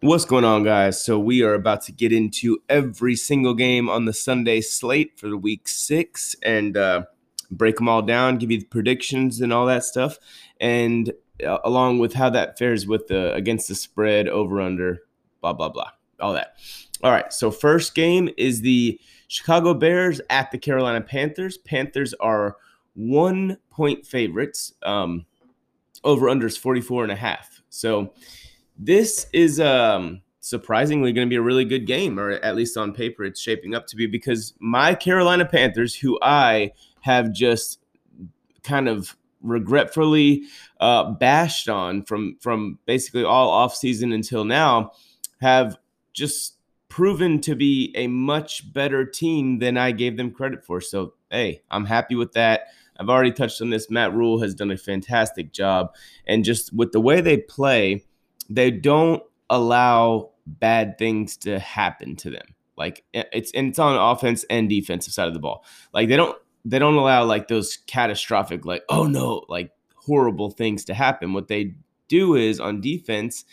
What's going on, guys? So, we are about to get into every single game on the Sunday slate for the week six and uh, break them all down, give you the predictions and all that stuff, and uh, along with how that fares with the against the spread, over under, blah, blah, blah, all that. All right. So, first game is the Chicago Bears at the Carolina Panthers. Panthers are one point favorites. Um, over unders 44 and a half. So, this is um, surprisingly going to be a really good game, or at least on paper, it's shaping up to be because my Carolina Panthers, who I have just kind of regretfully uh, bashed on from from basically all offseason until now, have just proven to be a much better team than I gave them credit for. So, hey, I'm happy with that. I've already touched on this. Matt Rhule has done a fantastic job. And just with the way they play, they don't allow bad things to happen to them. Like it's and it's on offense and defensive side of the ball. Like they don't they don't allow like those catastrophic like oh no like horrible things to happen. What they do is on defense,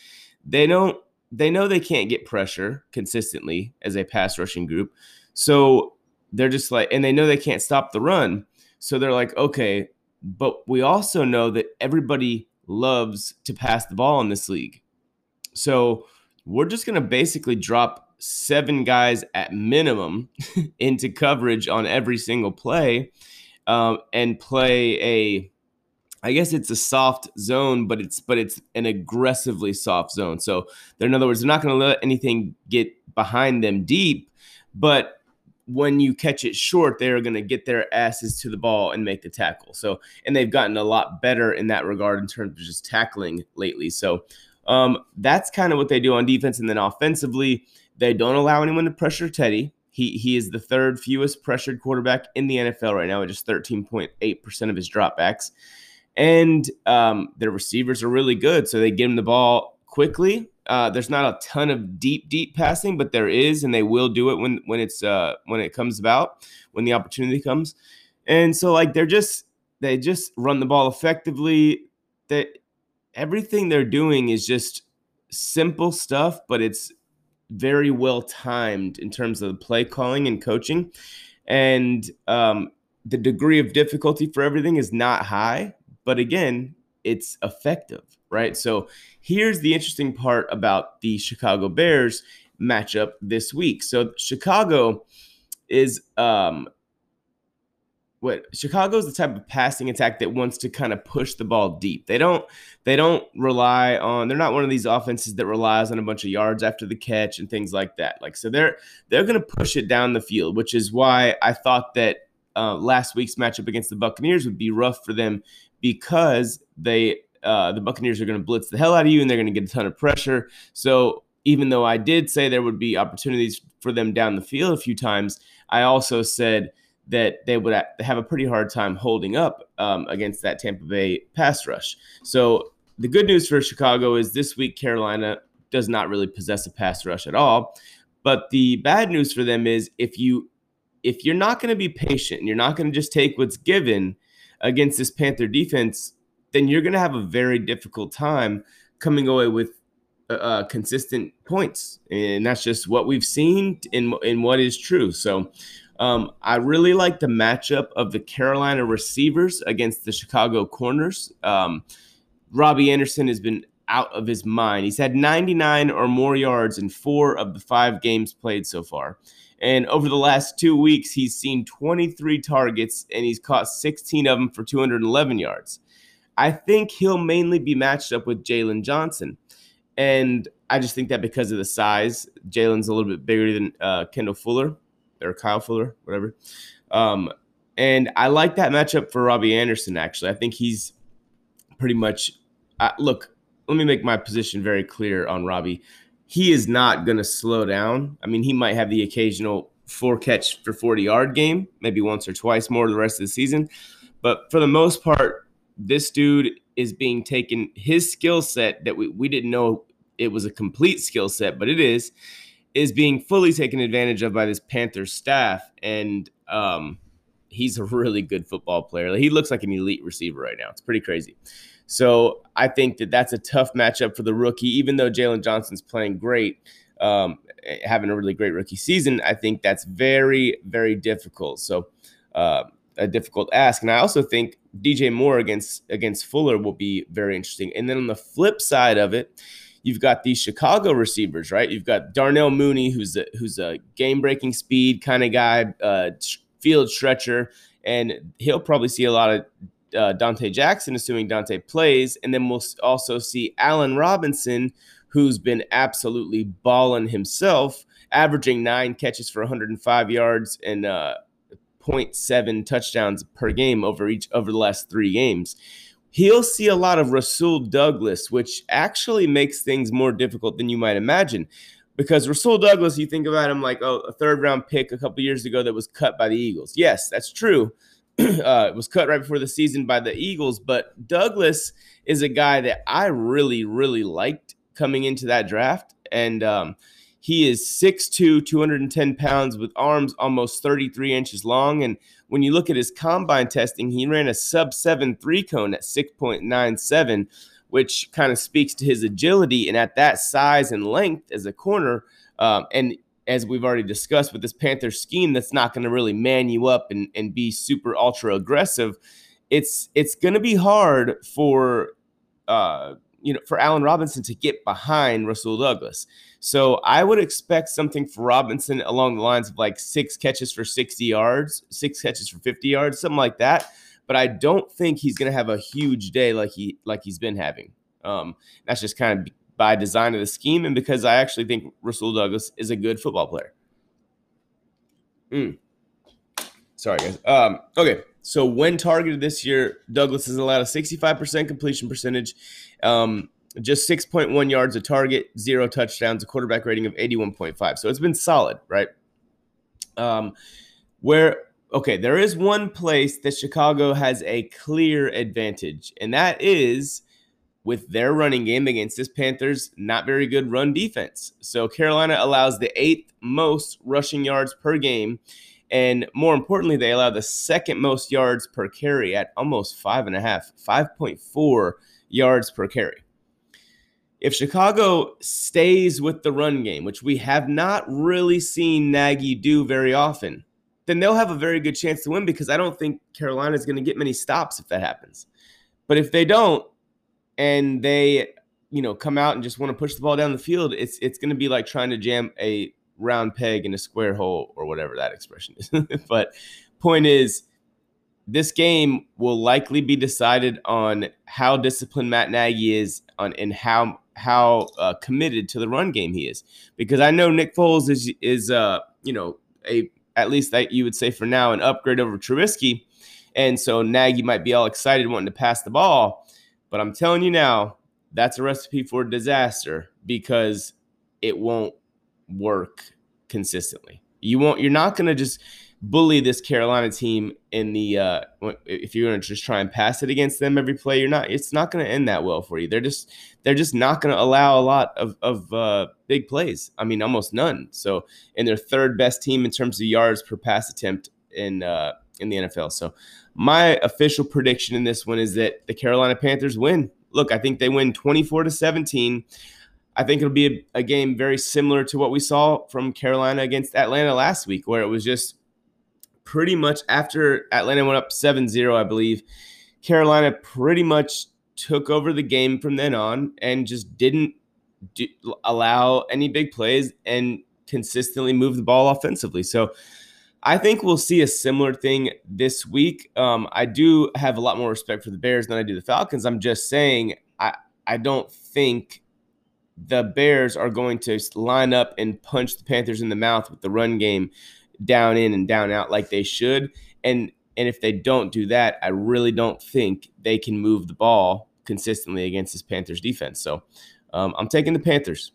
they don't they know they can't get pressure consistently as a pass rushing group. So they're just like and they know they can't stop the run. So they're like, okay, but we also know that everybody loves to pass the ball in this league. So we're just going to basically drop seven guys at minimum into coverage on every single play um, and play a I guess it's a soft zone, but it's but it's an aggressively soft zone. So in other words, they're not going to let anything get behind them deep, but when you catch it short, they're going to get their asses to the ball and make the tackle. So, and they've gotten a lot better in that regard in terms of just tackling lately. So, um, that's kind of what they do on defense. And then offensively, they don't allow anyone to pressure Teddy. He, he is the third fewest pressured quarterback in the NFL right now at just 13.8% of his dropbacks. And um, their receivers are really good. So they get him the ball quickly. Uh, there's not a ton of deep, deep passing, but there is, and they will do it when when it's uh, when it comes about, when the opportunity comes. And so like they're just they just run the ball effectively. That everything they're doing is just simple stuff, but it's very well timed in terms of the play calling and coaching. And um, the degree of difficulty for everything is not high, but again, it's effective, right? So here's the interesting part about the Chicago Bears matchup this week. So Chicago is um, what Chicago's the type of passing attack that wants to kind of push the ball deep. They don't they don't rely on they're not one of these offenses that relies on a bunch of yards after the catch and things like that. Like so they're they're going to push it down the field, which is why I thought that uh, last week's matchup against the Buccaneers would be rough for them because they uh, the Buccaneers are going to blitz the hell out of you and they're going to get a ton of pressure. So even though I did say there would be opportunities for them down the field a few times, I also said that they would have a pretty hard time holding up um, against that Tampa Bay pass rush. So the good news for Chicago is this week Carolina does not really possess a pass rush at all. But the bad news for them is if you if you're not going to be patient and you're not going to just take what's given against this Panther defense, then you're going to have a very difficult time coming away with uh, uh, consistent points, and that's just what we've seen in in what is true. So um, I really like the matchup of the Carolina receivers against the Chicago corners. Um, Robbie Anderson has been out of his mind. He's had 99 or more yards in four of the five games played so far. And over the last two weeks, he's seen 23 targets and he's caught 16 of them for 211 yards. I think he'll mainly be matched up with Jaylon Johnson. And I just think that because of the size, Jaylon's a little bit bigger than uh, Kendall Fuller or Kyle Fuller, whatever. Um, and I like that matchup for Robbie Anderson. Actually, I think he's pretty much. Uh, look, let me make my position very clear on Robbie. He is not going to slow down. I mean, he might have the occasional four catch for 40 yard game, maybe once or twice more the rest of the season. But for the most part, this dude is being taken, his skill set that we, we didn't know it was a complete skill set, but it is is being fully taken advantage of by this Panthers staff, and um, he's a really good football player. He looks like an elite receiver right now. It's pretty crazy. So I think that that's a tough matchup for the rookie, even though Jaylon Johnson's playing great, um, having a really great rookie season. I think that's very, very difficult. So uh, a difficult ask. And I also think DJ Moore against against Fuller will be very interesting. And then on the flip side of it, you've got these Chicago receivers, right? You've got Darnell Mooney, who's a, who's a game breaking speed kind of guy, uh, field stretcher, and he'll probably see a lot of uh, Donte Jackson, assuming Dante plays, and then we'll also see Allen Robinson, who's been absolutely balling himself, averaging nine catches for 105 yards and uh, 0.7 touchdowns per game over each over the last three games. He'll see a lot of Rasul Douglas, which actually makes things more difficult than you might imagine. Because Rasul Douglas, you think about him like oh, a third round pick a couple years ago that was cut by the Eagles. Yes, that's true. uh, it was cut right before the season by the Eagles, but Douglas is a guy that I really, really liked coming into that draft. And um, he is 6'2, 210 pounds with arms almost 33 inches long. And when you look at his combine testing, he ran a sub 7 three cone at 6.97, which kind of speaks to his agility. And at that size and length as a corner, um, and as we've already discussed with this Panther scheme, that's not going to really man you up and, and be super ultra aggressive. It's it's going to be hard for uh, you know, for Allen Robinson to get behind Russell Douglas. So I would expect something for Robinson along the lines of like six catches for 60 yards, six catches for 50 yards, something like that. But I don't think he's going to have a huge day like he like he's been having. Um, that's just kind of by design of the scheme, and because I actually think Russell Douglas is a good football player. Mm. Sorry, guys. Um, okay, so when targeted this year, Douglas has allowed a 65% completion percentage, um, just 6.1 yards a target, zero touchdowns, a quarterback rating of 81.5. So it's been solid, right? Um, where okay, there is one place that Chicago has a clear advantage, and that is with their running game against this Panthers not very good run defense. So Carolina allows the eighth most rushing yards per game and more importantly, they allow the second most yards per carry at almost five and a half, 5.4 yards per carry. If Chicago stays with the run game, which we have not really seen Nagy do very often, then they'll have a very good chance to win because I don't think Carolina is going to get many stops if that happens. But if they don't, and they, you know, come out and just want to push the ball down the field, it's it's going to be like trying to jam a round peg in a square hole or whatever that expression is. but point is, this game will likely be decided on how disciplined Matt Nagy is on and how how uh, committed to the run game he is. Because I know Nick Foles is is uh you know a at least that you would say for now an upgrade over Trubisky, and so Nagy might be all excited wanting to pass the ball. But I'm telling you now, that's a recipe for disaster because it won't work consistently. You won't. You're not going to just bully this Carolina team in the uh, if you're going to just try and pass it against them every play. You're not. It's not going to end that well for you. They're just they're just not going to allow a lot of of uh, big plays. I mean, almost none. So, and they're third best team in terms of yards per pass attempt in uh, in the NFL. So, my official prediction in this one is that the Carolina Panthers win. Look, I think they win 24 to 17. I think it'll be a, a, game very similar to what we saw from Carolina against Atlanta last week, where it was just pretty much after Atlanta went up 7 0, I believe, Carolina pretty much took over the game from then on and just didn't do, allow any big plays and consistently move the ball offensively. So I think we'll see a similar thing this week. Um, I do have a lot more respect for the Bears than I do the Falcons. I'm just saying, I, I don't think the Bears are going to line up and punch the Panthers in the mouth with the run game down in and down out like they should. And and if they don't do that, I really don't think they can move the ball consistently against this Panthers defense. So um, I'm taking the Panthers.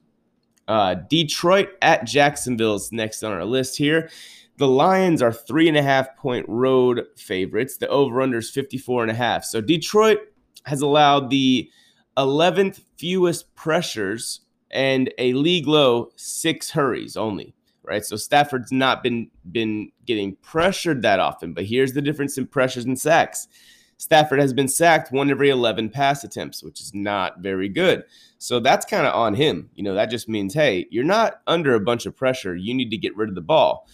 Uh, Detroit at Jacksonville is next on our list here. The Lions are three and a half point road favorites. The over under is 54 and a half. So Detroit has allowed the 11th fewest pressures and a league low six hurries only right so stafford's not been been getting pressured that often but here's the difference in pressures and sacks Stafford has been sacked one every 11 pass attempts, which is not very good. So that's kind of on him. You know, that just means, hey, you're not under a bunch of pressure. You need to get rid of the ball.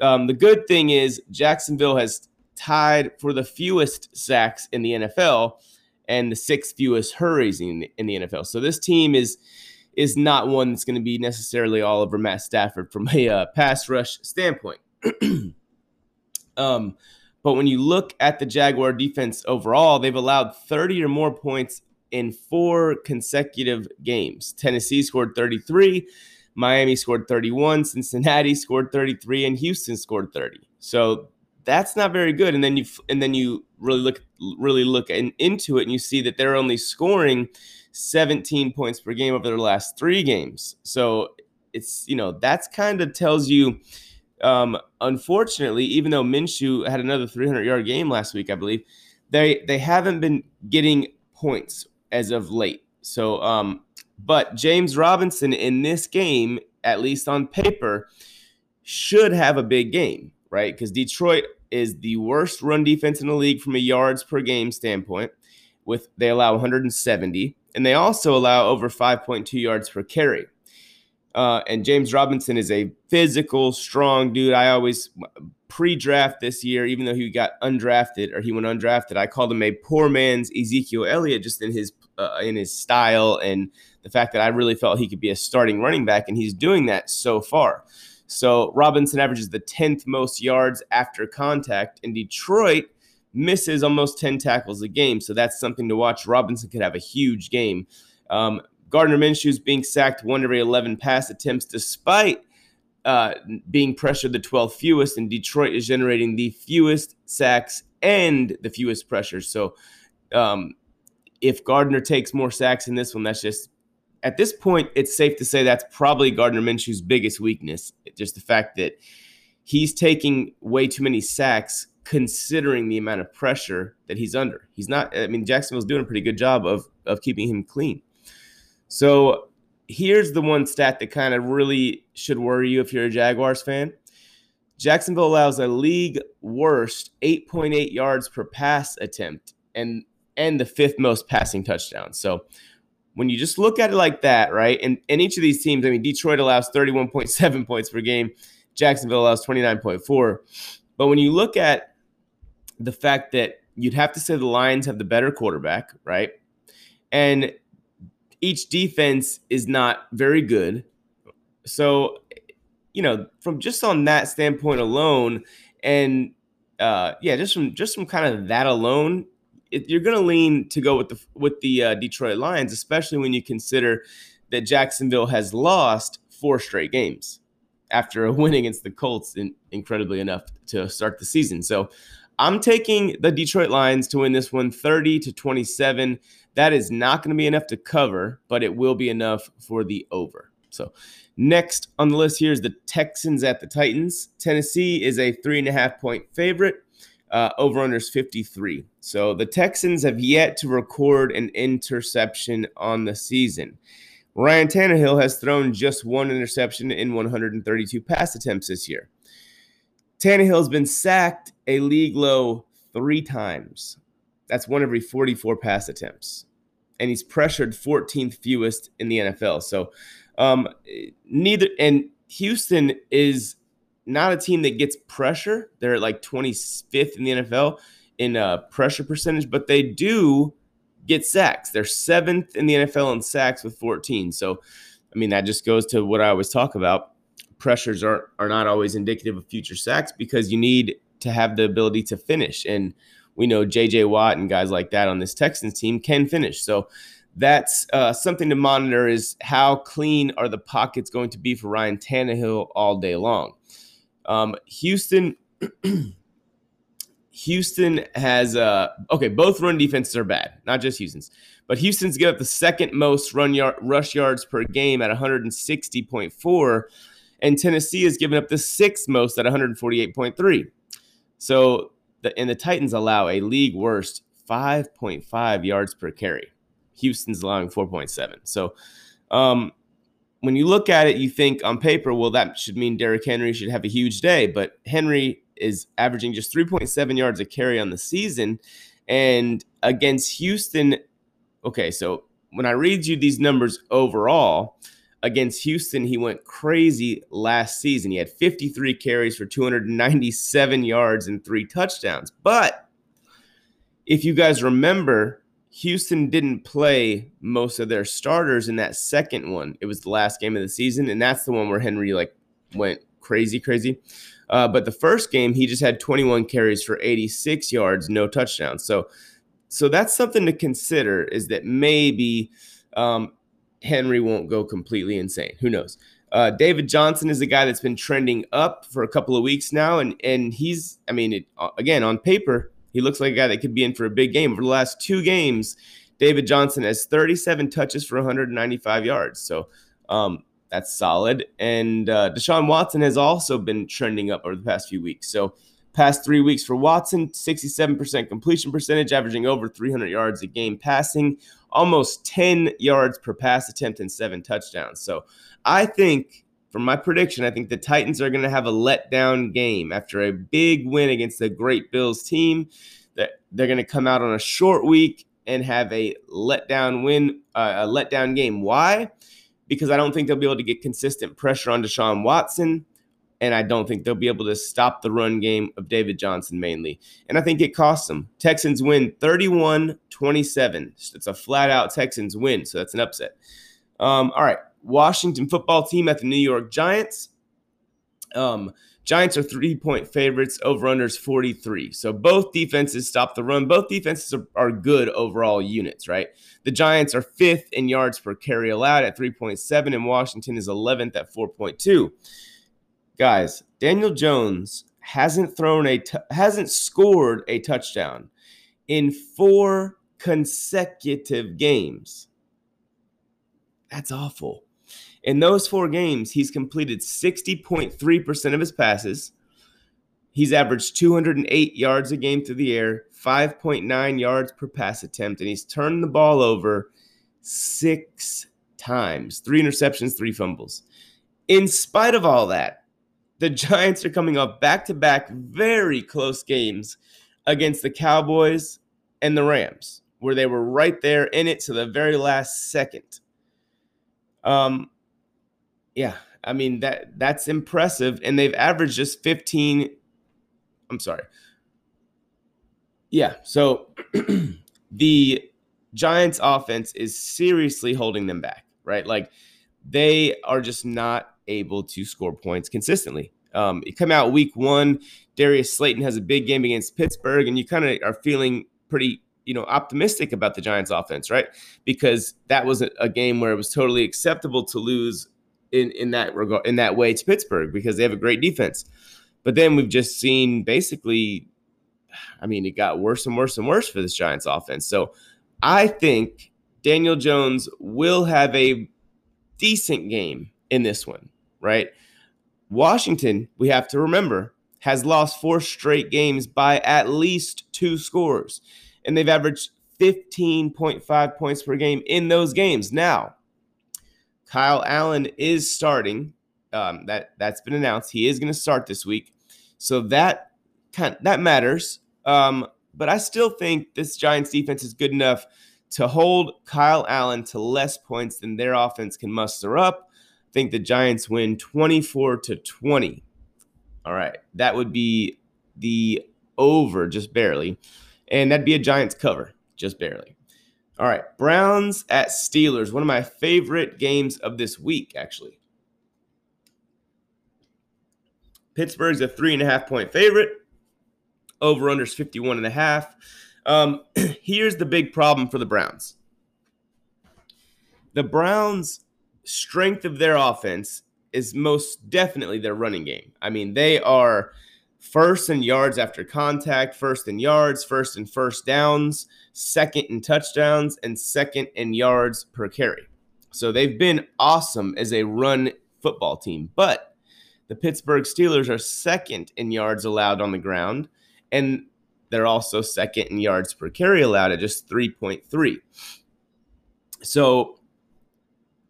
Um, the good thing is Jacksonville has tied for the fewest sacks in the NFL and the sixth fewest hurries in the, in the NFL. So this team is is not one that's going to be necessarily all over Matt Stafford from a uh, pass rush standpoint. um, but when you look at the Jaguar defense overall, they've allowed 30 or more points in four consecutive games. Tennessee scored 33, Miami scored 31, Cincinnati scored 33, and Houston scored 30. So that's not very good. And then you and then you really look really look in, into it, and you see that they're only scoring 17 points per game over their last three games. So it's you know that's kind of tells you um, unfortunately, even though Minshew had another 300 yard game last week, I believe they they haven't been getting points as of late. So, um, but James Robinson in this game, at least on paper, should have a big game, right? Because Detroit is the worst run defense in the league from a yards per game standpoint. With they allow 170, and they also allow over 5.2 yards per carry. Uh, and James Robinson is a physical, strong dude. I always pre-draft this year, even though he got undrafted or he went undrafted, I called him a poor man's Ezekiel Elliott, just in his uh, in his style and the fact that I really felt he could be a starting running back, and he's doing that so far. So Robinson averages the 10th most yards after contact, and Detroit misses almost 10 tackles a game. So that's something to watch. Robinson could have a huge game. Um, Gardner Minshew's being sacked one every 11 pass attempts, despite uh, being pressured the 12th fewest, and Detroit is generating the fewest sacks and the fewest pressures. So, um, if Gardner takes more sacks in this one, that's just at this point, it's safe to say that's probably Gardner Minshew's biggest weakness. Just the fact that he's taking way too many sacks, considering the amount of pressure that he's under. He's not. I mean, Jacksonville's doing a pretty good job of of keeping him clean. So here's the one stat that kind of really should worry you if you're a Jaguars fan. Jacksonville allows a league worst 8.8 yards per pass attempt and and the fifth most passing touchdowns. So when you just look at it like that, right? And, and each of these teams, I mean, Detroit allows 31.7 points per game, Jacksonville allows 29.4. But when you look at the fact that you'd have to say the Lions have the better quarterback, right? And each defense is not very good. So, you know, from just on that standpoint alone, and uh, yeah, just from just from kind of that alone, it, you're going to lean to go with the with the uh, Detroit Lions, especially when you consider that Jacksonville has lost four straight games after a win against the Colts, in, incredibly enough, to start the season. So, I'm taking the Detroit Lions to win this one 30 to 27. That is not going to be enough to cover, but it will be enough for the over. So, next on the list here is the Texans at the Titans. Tennessee is a three and a half point favorite. Uh, over under is 53. So, the Texans have yet to record an interception on the season. Ryan Tannehill has thrown just one interception in 132 pass attempts this year. Tannehill has been sacked a league low three times. That's one every 44 pass attempts. And he's pressured 14th fewest in the NFL. So um, neither and Houston is not a team that gets pressure. They're like 25th in the NFL in uh, pressure percentage, but they do get sacks. They're seventh in the NFL in sacks with 14. So, I mean, that just goes to what I always talk about. Pressures are, are not always indicative of future sacks because you need to have the ability to finish. And we know JJ Watt and guys like that on this Texans team can finish. So that's uh, something to monitor is how clean are the pockets going to be for Ryan Tannehill all day long. Um, Houston. Houston has uh okay, both run defenses are bad, not just Houston's. But Houston's give up the second most run yard rush yards per game at 160.4 and Tennessee has given up the sixth most at 148.3. So the and the Titans allow a league worst 5.5 yards per carry. Houston's allowing 4.7. So um, when you look at it, you think on paper, well, that should mean Derrick Henry should have a huge day. But Henry is averaging just 3.7 yards a carry on the season. And against Houston, okay, so when I read you these numbers overall, against Houston, he went crazy last season. He had 53 carries for 297 yards and three touchdowns. But if you guys remember, Houston didn't play most of their starters in that second one. It was the last game of the season, and that's the one where Henry like went crazy, crazy. Uh, but the first game, he just had 21 carries for 86 yards, no touchdowns. So, so that's something to consider. Is that maybe um, Henry won't go completely insane. Who knows? Uh, David Johnson is a guy that's been trending up for a couple of weeks now, and and he's, I mean, it, uh, again on paper, he looks like a guy that could be in for a big game. Over the last two games, David Johnson has 37 touches for 195 yards, so um, that's solid. And uh, Deshaun Watson has also been trending up over the past few weeks. So past three weeks for Watson, 67% completion percentage, averaging over 300 yards a game passing almost 10 yards per pass attempt and seven touchdowns. So I think, from my prediction, I think the Titans are going to have a letdown game after a big win against the great Bills team. That they're going to come out on a short week and have a letdown win, uh, a letdown game. Why? Because I don't think they'll be able to get consistent pressure on Deshaun Watson and I don't think they'll be able to stop the run game of David Johnson mainly. And I think it costs them. Texans win 31 27. It's a flat out Texans win, so that's an upset. Um, all right. Washington football team at the New York Giants. Um, Giants are three point favorites, over unders 43. So both defenses stop the run. Both defenses are, are good overall units, right? The Giants are fifth in yards per carry allowed at 3.7, and Washington is 11th at 4.2 guys, Daniel Jones hasn't thrown a t- hasn't scored a touchdown in four consecutive games. That's awful. In those four games, he's completed 60.3% of his passes. He's averaged 208 yards a game through the air, 5.9 yards per pass attempt, and he's turned the ball over six times three interceptions, three fumbles. In spite of all that, the Giants are coming off back to back very close games against the Cowboys and the Rams, where they were right there in it to the very last second. Um, yeah, I mean that that's impressive, and they've averaged just 15. I'm sorry. Yeah, so the Giants offense is seriously holding them back, right? Like they are just not able to score points consistently. Um, you come out week one, Darius Slayton has a big game against Pittsburgh, and you kind of are feeling pretty, you know, optimistic about the Giants' offense, right? Because that was a, a game where it was totally acceptable to lose in in that regard, in that way to Pittsburgh because they have a great defense. But then we've just seen basically, I mean, it got worse and worse and worse for this Giants offense. So I think Daniel Jones will have a decent game in this one, right? Washington, we have to remember, has lost four straight games by at least two scores, and they've averaged 15.5 points per game in those games. Now, Kyle Allen is starting. Um, that that's been announced. He is going to start this week, so that kind that matters. Um, but I still think this Giants defense is good enough to hold Kyle Allen to less points than their offense can muster up think the Giants win 24 to 20. All right. That would be the over just barely. And that'd be a Giants cover just barely. All right. Browns at Steelers. One of my favorite games of this week, actually. Pittsburgh's a three and a half point favorite. Over under is 51 and a half. Um, here's the big problem for the Browns. The Browns strength of their offense is most definitely their running game. I mean, they are first in yards after contact, first in yards, first in first downs, second in touchdowns, and second in yards per carry. So they've been awesome as a run football team. But the Pittsburgh Steelers are second in yards allowed on the ground, and they're also second in yards per carry allowed at just 3.3. So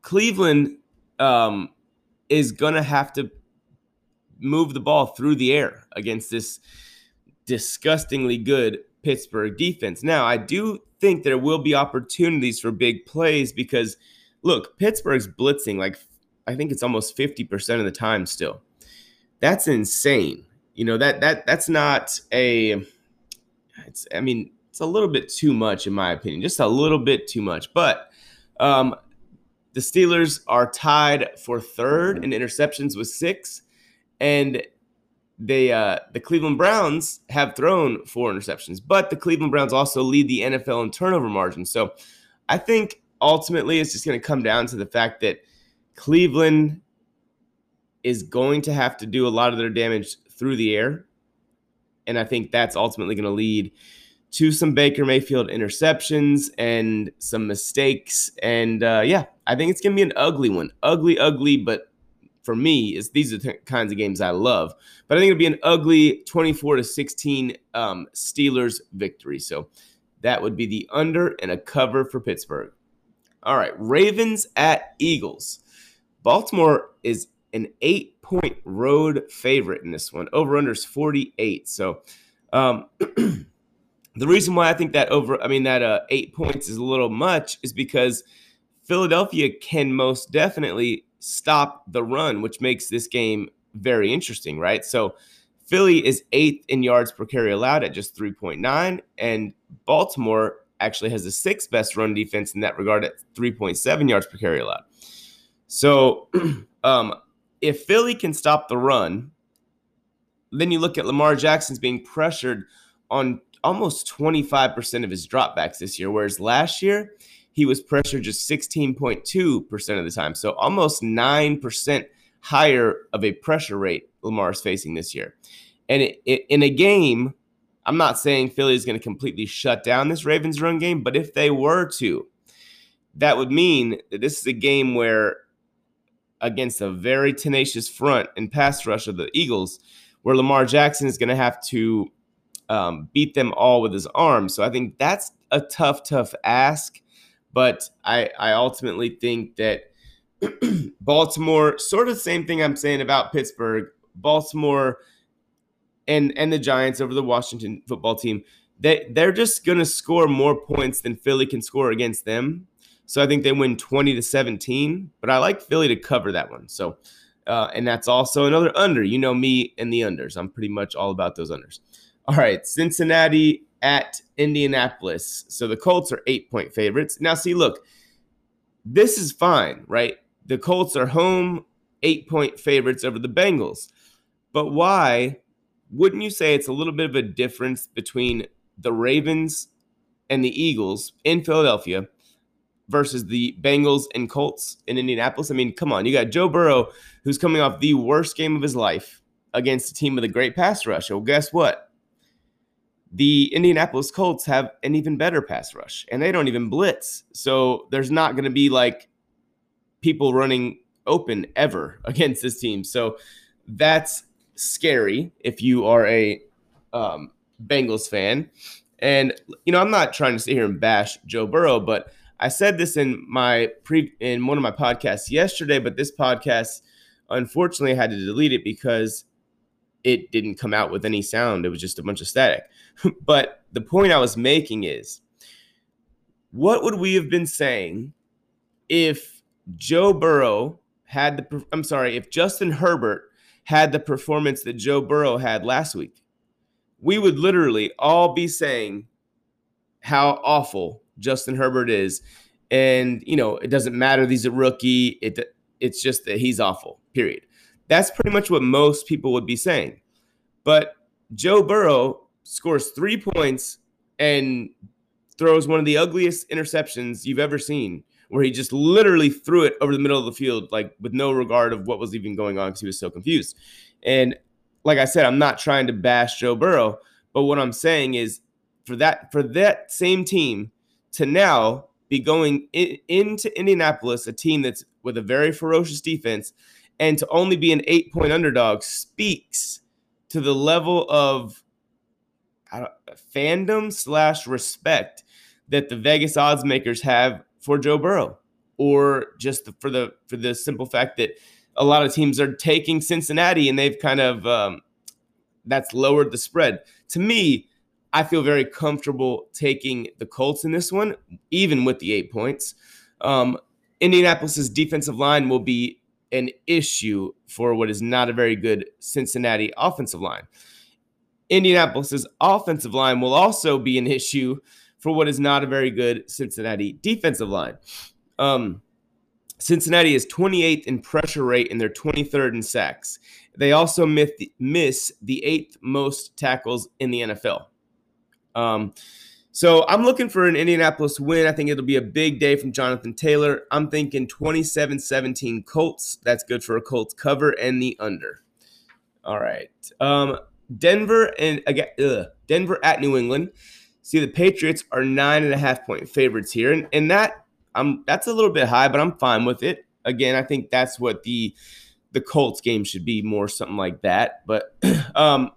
Cleveland um, is going to have to move the ball through the air against this disgustingly good Pittsburgh defense. Now, I do think there will be opportunities for big plays because look, Pittsburgh's blitzing like I think it's almost 50% of the time still. That's insane. You know, that that that's not a it's I mean, it's a little bit too much in my opinion. Just a little bit too much. But um the Steelers are tied for third in interceptions with 6 and they uh, the Cleveland Browns have thrown four interceptions, but the Cleveland Browns also lead the NFL in turnover margin. So I think ultimately it's just going to come down to the fact that Cleveland is going to have to do a lot of their damage through the air. And I think that's ultimately going to lead to some Baker Mayfield interceptions and some mistakes. And uh, yeah, I think it's going to be an ugly one. Ugly, ugly, but for me is these are the kinds of games I love. But I think it'll be an ugly 24 to 16 um, Steelers victory. So that would be the under and a cover for Pittsburgh. All right, Ravens at Eagles. Baltimore is an eight point road favorite in this one. Over under is 48. So um, the reason why I think that over, I mean, that uh, eight points is a little much is because Philadelphia can most definitely stop the run, which makes this game very interesting, right? So Philly is eighth in yards per carry allowed at just 3.9, and Baltimore actually has the sixth best run defense in that regard at 3.7 yards per carry allowed. So um, if Philly can stop the run, then you look at Lamar Jackson's being pressured on almost 25% of his dropbacks this year, whereas last year he was pressured just 16.2% of the time. So almost 9% higher of a pressure rate Lamar is facing this year. And it, it, in a game, I'm not saying Philly is going to completely shut down this Ravens run game, but if they were to, that would mean that this is a game where, against a very tenacious front and pass rush of the Eagles, where Lamar Jackson is going to have to um, beat them all with his arms. So I think that's a tough, tough ask. But I, I ultimately think that Baltimore, sort of the same thing I'm saying about Pittsburgh, Baltimore and and the Giants over the Washington football team, they they're just gonna score more points than Philly can score against them. So I think they win 20 to 17. But I like Philly to cover that one. So uh, and that's also another under. You know me and the unders. I'm pretty much all about those unders. All right, Cincinnati at Indianapolis. So the Colts are eight point favorites. Now, see, look, this is fine, right? The Colts are home eight point favorites over the Bengals. But why wouldn't you say it's a little bit of a difference between the Ravens and the Eagles in Philadelphia versus the Bengals and Colts in Indianapolis? I mean, come on, you got Joe Burrow, who's coming off the worst game of his life against a team with a great pass rush. Well, guess what? The Indianapolis Colts have an even better pass rush and they don't even blitz. So there's not going to be like people running open ever against this team. So that's scary if you are a um, Bengals fan. And you know, I'm not trying to sit here and bash Joe Burrow, but I said this in my pre in one of my podcasts yesterday, but this podcast unfortunately I had to delete it because it didn't come out with any sound. It was just a bunch of static. but the point I was making is what would we have been saying if Joe Burrow had the I'm sorry, if Justin Herbert had the performance that Joe Burrow had last week? We would literally all be saying how awful Justin Herbert is. And, you know, it doesn't matter he's a rookie. It it's just that he's awful. Period. That's pretty much what most people would be saying. But Joe Burrow scores three points and throws one of the ugliest interceptions you've ever seen, where he just literally threw it over the middle of the field, like with no regard of what was even going on because he was so confused. And like I said, I'm not trying to bash Joe Burrow, but what I'm saying is for that for that same team to now be going in, into Indianapolis, a team that's with a very ferocious defense, and to only be an eight point underdog speaks to the level of fandom slash respect that the Vegas odds makers have for Joe Burrow, or just the, for the for the simple fact that a lot of teams are taking Cincinnati and they've kind of um, that's lowered the spread. To me, I feel very comfortable taking the Colts in this one, even with the eight points. Um, Indianapolis's defensive line will be an issue for what is not a very good Cincinnati offensive line. Indianapolis's offensive line will also be an issue for what is not a very good Cincinnati defensive line. Um, Cincinnati is 28th in pressure rate and they're 23rd in sacks. They also miss the, miss the eighth most tackles in the NFL. Um, so I'm looking for an Indianapolis win. I think it'll be a big day from Jonathan Taylor. I'm thinking 27 17 Colts. That's good for a Colts cover and the under. All right. Um, Denver and again, ugh, Denver at New England. See, the Patriots are nine and a half point favorites here, and, and that I'm that's a little bit high, but I'm fine with it. Again, I think that's what the the Colts game should be more something like that. But um,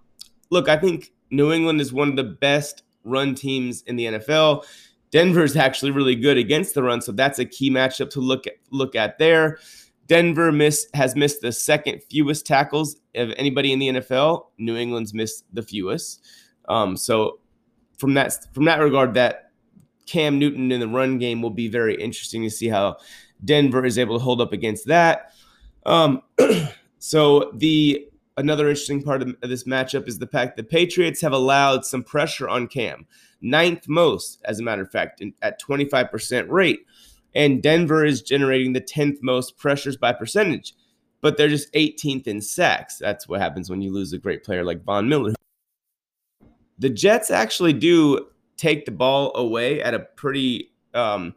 look, I think New England is one of the best run teams in the NFL. Denver is actually really good against the run, so that's a key matchup to look at look at there. Denver miss, has missed the second fewest tackles of anybody in the NFL. New England's missed the fewest. Um, so from that from that regard, that Cam Newton in the run game will be very interesting to see how Denver is able to hold up against that. Um, so the another interesting part of this matchup is the fact the Patriots have allowed some pressure on Cam, ninth most, as a matter of fact, in, at 25% rate. And Denver is generating the 10th most pressures by percentage, but they're just 18th in sacks. That's what happens when you lose a great player like Von Miller. The Jets actually do take the ball away at a pretty um,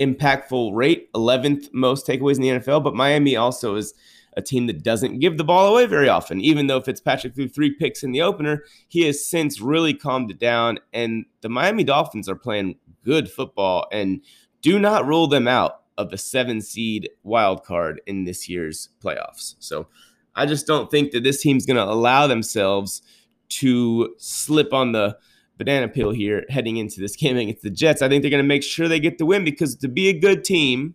impactful rate, 11th most takeaways in the NFL, but Miami also is a team that doesn't give the ball away very often. Even though Fitzpatrick threw three picks in the opener, he has since really calmed it down. And the Miami Dolphins are playing good football and do not rule them out of the seven seed wild card in this year's playoffs. So I just don't think that this team's going to allow themselves to slip on the banana peel here heading into this game against the Jets. I think they're going to make sure they get the win because to be a good team,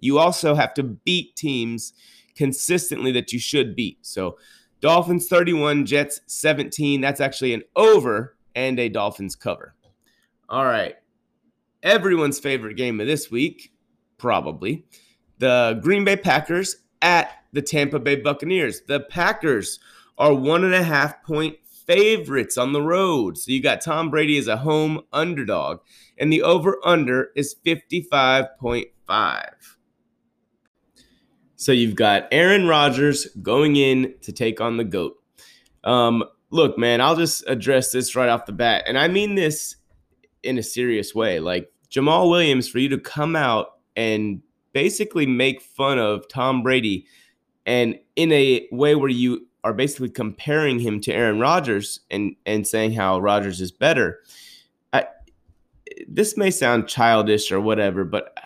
you also have to beat teams consistently that you should beat. So Dolphins 31, Jets 17. That's actually an over and a Dolphins cover. All right. Everyone's favorite game of this week, probably the Green Bay Packers at the Tampa Bay Buccaneers. The Packers are one and a half point favorites on the road. So you got Tom Brady as a home underdog, and the over under is 55.5. So you've got Aaron Rodgers going in to take on the GOAT. Um, look, man, I'll just address this right off the bat. And I mean this in a serious way. Like Jamaal Williams, for you to come out and basically make fun of Tom Brady and in a way where you are basically comparing him to Aaron Rodgers and and saying how Rodgers is better. I, this may sound childish or whatever, but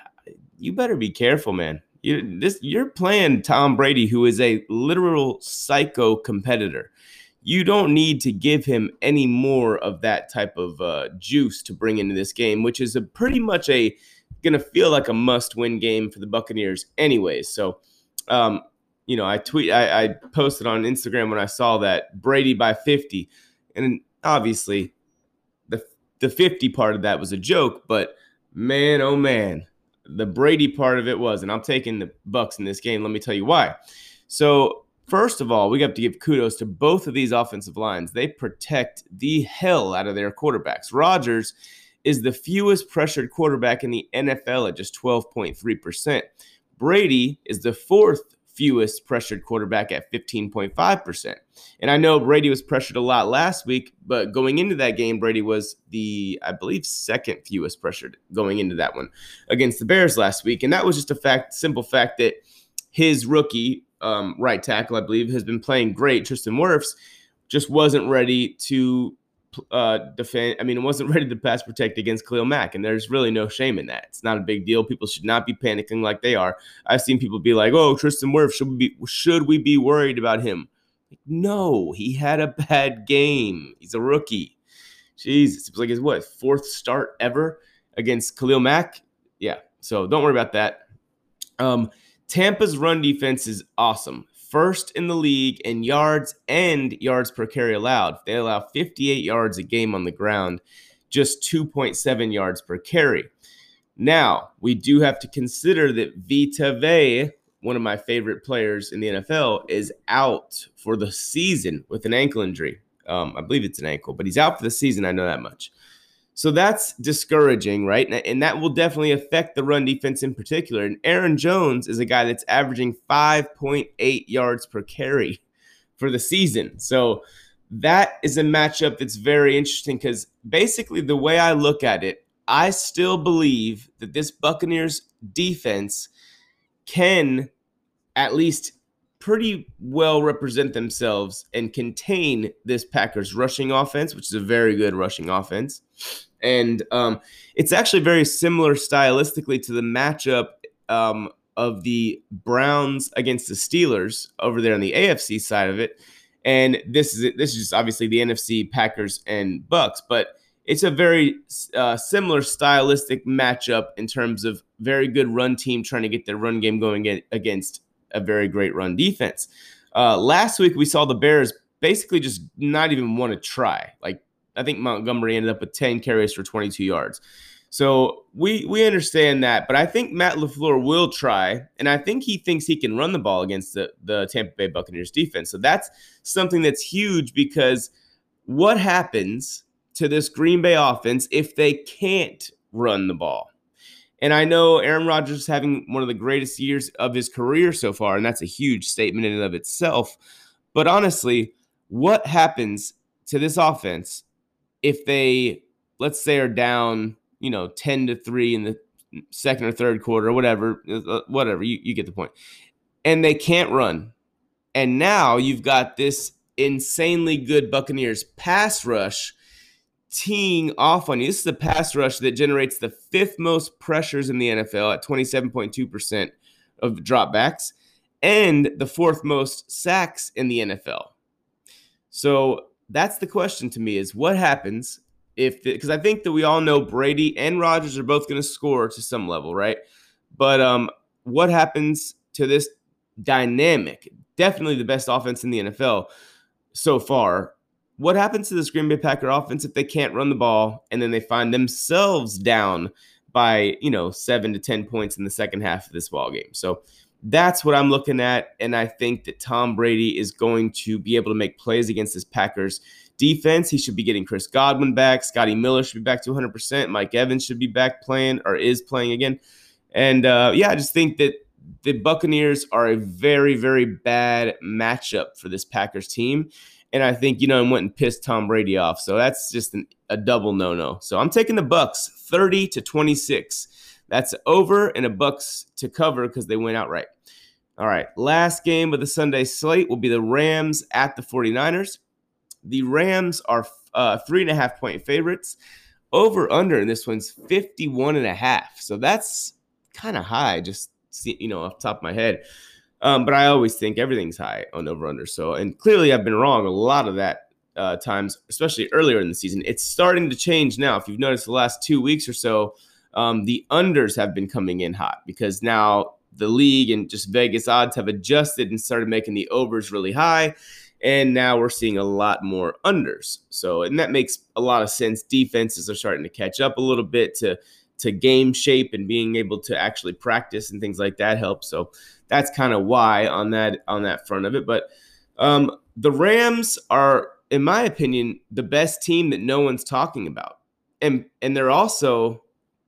you better be careful, man. You this you're playing Tom Brady, who is a literal psycho competitor. You don't need to give him any more of that type of uh, juice to bring into this game, which is a pretty much a gonna feel like a must-win game for the Buccaneers, anyways. So, um, you know, I tweet, I, I posted on Instagram when I saw that Brady by 50, and obviously, the the 50 part of that was a joke, but man, oh man, the Brady part of it was, and I'm taking the Bucks in this game. Let me tell you why. So, first of all, we have to give kudos to both of these offensive lines. They protect the hell out of their quarterbacks. Rodgers is the fewest pressured quarterback in the NFL at just 12.3%. Brady is the fourth fewest pressured quarterback at 15.5%. And I know Brady was pressured a lot last week, but going into that game, Brady was the, I believe, second fewest pressured going into that one against the Bears last week. And that was just a fact, simple fact that his rookie um, right tackle, I believe, has been playing great. Tristan Wirfs just wasn't ready to uh, defend. I mean, it wasn't ready to pass protect against Khalil Mack, and there's really no shame in that. It's not a big deal. People should not be panicking like they are. I've seen people be like, "Oh, Tristan Wirfs, should we be should we be worried about him?" No, he had a bad game. He's a rookie. Jesus, it was like his what fourth start ever against Khalil Mack. Yeah, so don't worry about that. Um, Tampa's run defense is awesome. first in the league in yards and yards per carry allowed. They allow 58 yards a game on the ground, just 2.7 yards per carry. Now, we do have to consider that Vita Vea, one of my favorite players in the NFL, is out for the season with an ankle injury. Um, I believe it's an ankle, but he's out for the season. I know that much. So that's discouraging, right? And that will definitely affect the run defense in particular. And Aaron Jones is a guy that's averaging 5.8 yards per carry for the season. So that is a matchup that's very interesting because basically, the way I look at it, I still believe that this Buccaneers defense can at least pretty well represent themselves and contain this Packers rushing offense, which is a very good rushing offense. And um, it's actually very similar stylistically to the matchup um, of the Browns against the Steelers over there on the AFC side of it. And this is this is just obviously the NFC Packers and Bucks, but it's a very uh, similar stylistic matchup in terms of very good run team trying to get their run game going against a very great run defense. Uh, last week we saw the Bears basically just not even want to try. Like I think Montgomery ended up with 10 carries for 22 yards. So we we understand that, but I think Matt LaFleur will try, and I think he thinks he can run the ball against the, the Tampa Bay Buccaneers defense. So that's something that's huge because what happens to this Green Bay offense if they can't run the ball? And I know Aaron Rodgers is having one of the greatest years of his career so far, and that's a huge statement in and of itself. But honestly, what happens to this offense if they, let's say, are down, you know, 10 to 3 in the second or third quarter, whatever, whatever, you, you get the point. And they can't run. And now you've got this insanely good Buccaneers pass rush teeing off on you. This is the pass rush that generates the fifth most pressures in the NFL at 27.2% of dropbacks and the fourth most sacks in the NFL. So that's the question to me is what happens if because I think that we all know Brady and Rodgers are both going to score to some level, right? But um what happens to this dynamic? Definitely the best offense in the NFL so far what happens to this Green Bay Packer offense if they can't run the ball and then they find themselves down by, you know, seven to 10 points in the second half of this ball game? So that's what I'm looking at. And I think that Tom Brady is going to be able to make plays against this Packers defense. He should be getting Chris Godwin back. Scotty Miller should be back to 100%. Mike Evans should be back playing or is playing again. And uh, yeah, I just think that the Buccaneers are a very, very bad matchup for this Packers team and I think you know and went and pissed Tom Brady off. So that's just an, a double no no. So I'm taking the Bucks 30 to 26. That's over and a Bucks to cover because they went outright. All right, last game of the Sunday slate will be the Rams at the 49ers. The Rams are uh, three and a half point favorites. Over under in this one's 51 and a half. So that's kind of high, just you know, off top of my head. Um, but I always think everything's high on over under. So, and clearly I've been wrong a lot of that uh, times, especially earlier in the season. It's starting to change now. If you've noticed the last two weeks or so, um, the unders have been coming in hot because now the league and just Vegas odds have adjusted and started making the overs really high. And now we're seeing a lot more unders. So, and that makes a lot of sense. Defenses are starting to catch up a little bit to to game shape and being able to actually practice and things like that helps. So that's kind of why on that on that front of it. But um, the Rams are, in my opinion, the best team that no one's talking about, and and they're also,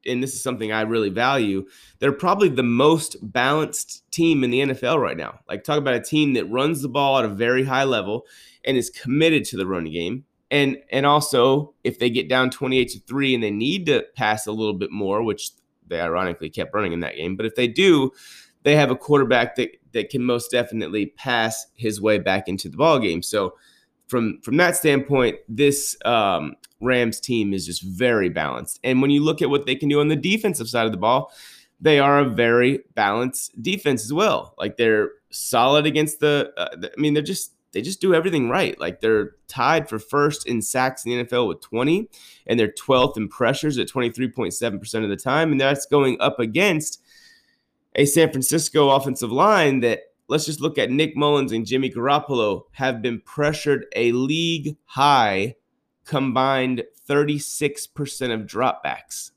and this is something I really value. They're probably the most balanced team in the NFL right now. Like talk about a team that runs the ball at a very high level and is committed to the running game. And and also if they get down 28 to 3 and they need to pass a little bit more, which they ironically kept running in that game, but if they do, they have a quarterback that that can most definitely pass his way back into the ball game. So from from that standpoint, this um, Rams team is just very balanced. And when you look at what they can do on the defensive side of the ball, they are a very balanced defense as well. Like they're solid against the. Uh, I mean, they're just they just do everything right. Like they're tied for first in sacks in the NFL with 20, and they're 12th in pressures at 23.7% of the time. And that's going up against a San Francisco offensive line that let's just look at Nick Mullens and Jimmy Garoppolo have been pressured a league high combined 36% of dropbacks.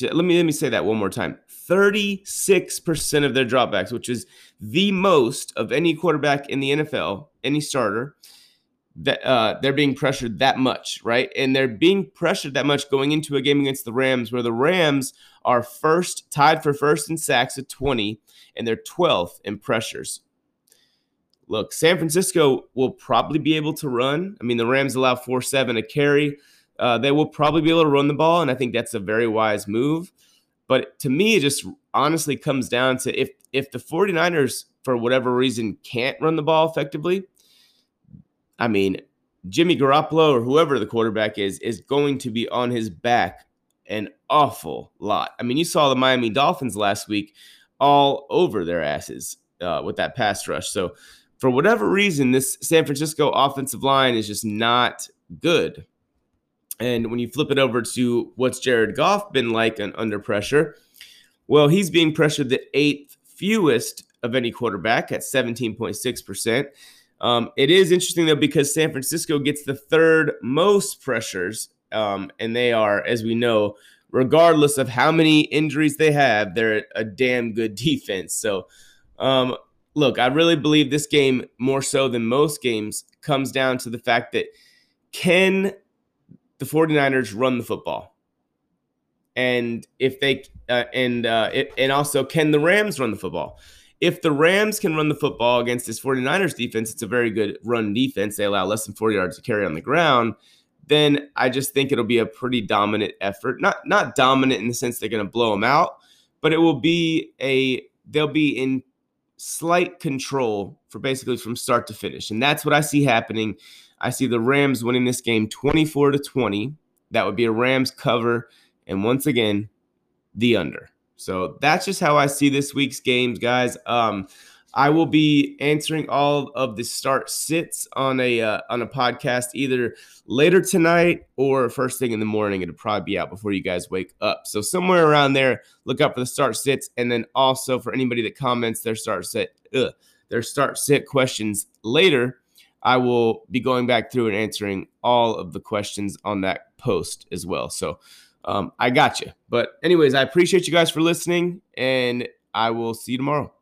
Let me let me say that one more time. 36% of their dropbacks, which is the most of any quarterback in the NFL, any starter, that uh, they're being pressured that much, right? And they're being pressured that much going into a game against the Rams, where the Rams are first, tied for first in sacks at 20, and they're 12th in pressures. Look, San Francisco will probably be able to run. I mean, the Rams allow 4 7 a carry. Uh, they will probably be able to run the ball, and I think that's a very wise move. But to me, it just honestly comes down to if if the 49ers, for whatever reason, can't run the ball effectively, I mean, Jimmy Garoppolo or whoever the quarterback is, is going to be on his back an awful lot. I mean, you saw the Miami Dolphins last week all over their asses uh, with that pass rush. So, for whatever reason, this San Francisco offensive line is just not good. And when you flip it over to what's Jared Goff been like under pressure, well, he's being pressured the eighth fewest of any quarterback at 17.6%. Um, it is interesting though because San Francisco gets the third most pressures, um, and they are, as we know, regardless of how many injuries they have, they're a damn good defense. So, um, look, I really believe this game more so than most games comes down to the fact that can the 49ers run the football? And if they uh, and uh, it, and also can the Rams run the football? If the Rams can run the football against this 49ers defense, it's a very good run defense. They allow less than four yards to carry on the ground. Then I just think it'll be a pretty dominant effort. Not not dominant in the sense they're going to blow them out, but it will be a they'll be in slight control for basically from start to finish. And that's what I see happening. I see the Rams winning this game 24 to 20. That would be a Rams cover and once again the under. So that's just how I see this week's games, guys. Um, I will be answering all of the start sits on a uh, on a podcast either later tonight or first thing in the morning. It'll probably be out before you guys wake up. So somewhere around there, look up for the start sits, and then also for anybody that comments their start sit ugh, their start sit questions later. I will be going back through and answering all of the questions on that post as well. So um, I got you. But, anyways, I appreciate you guys for listening, and I will see you tomorrow.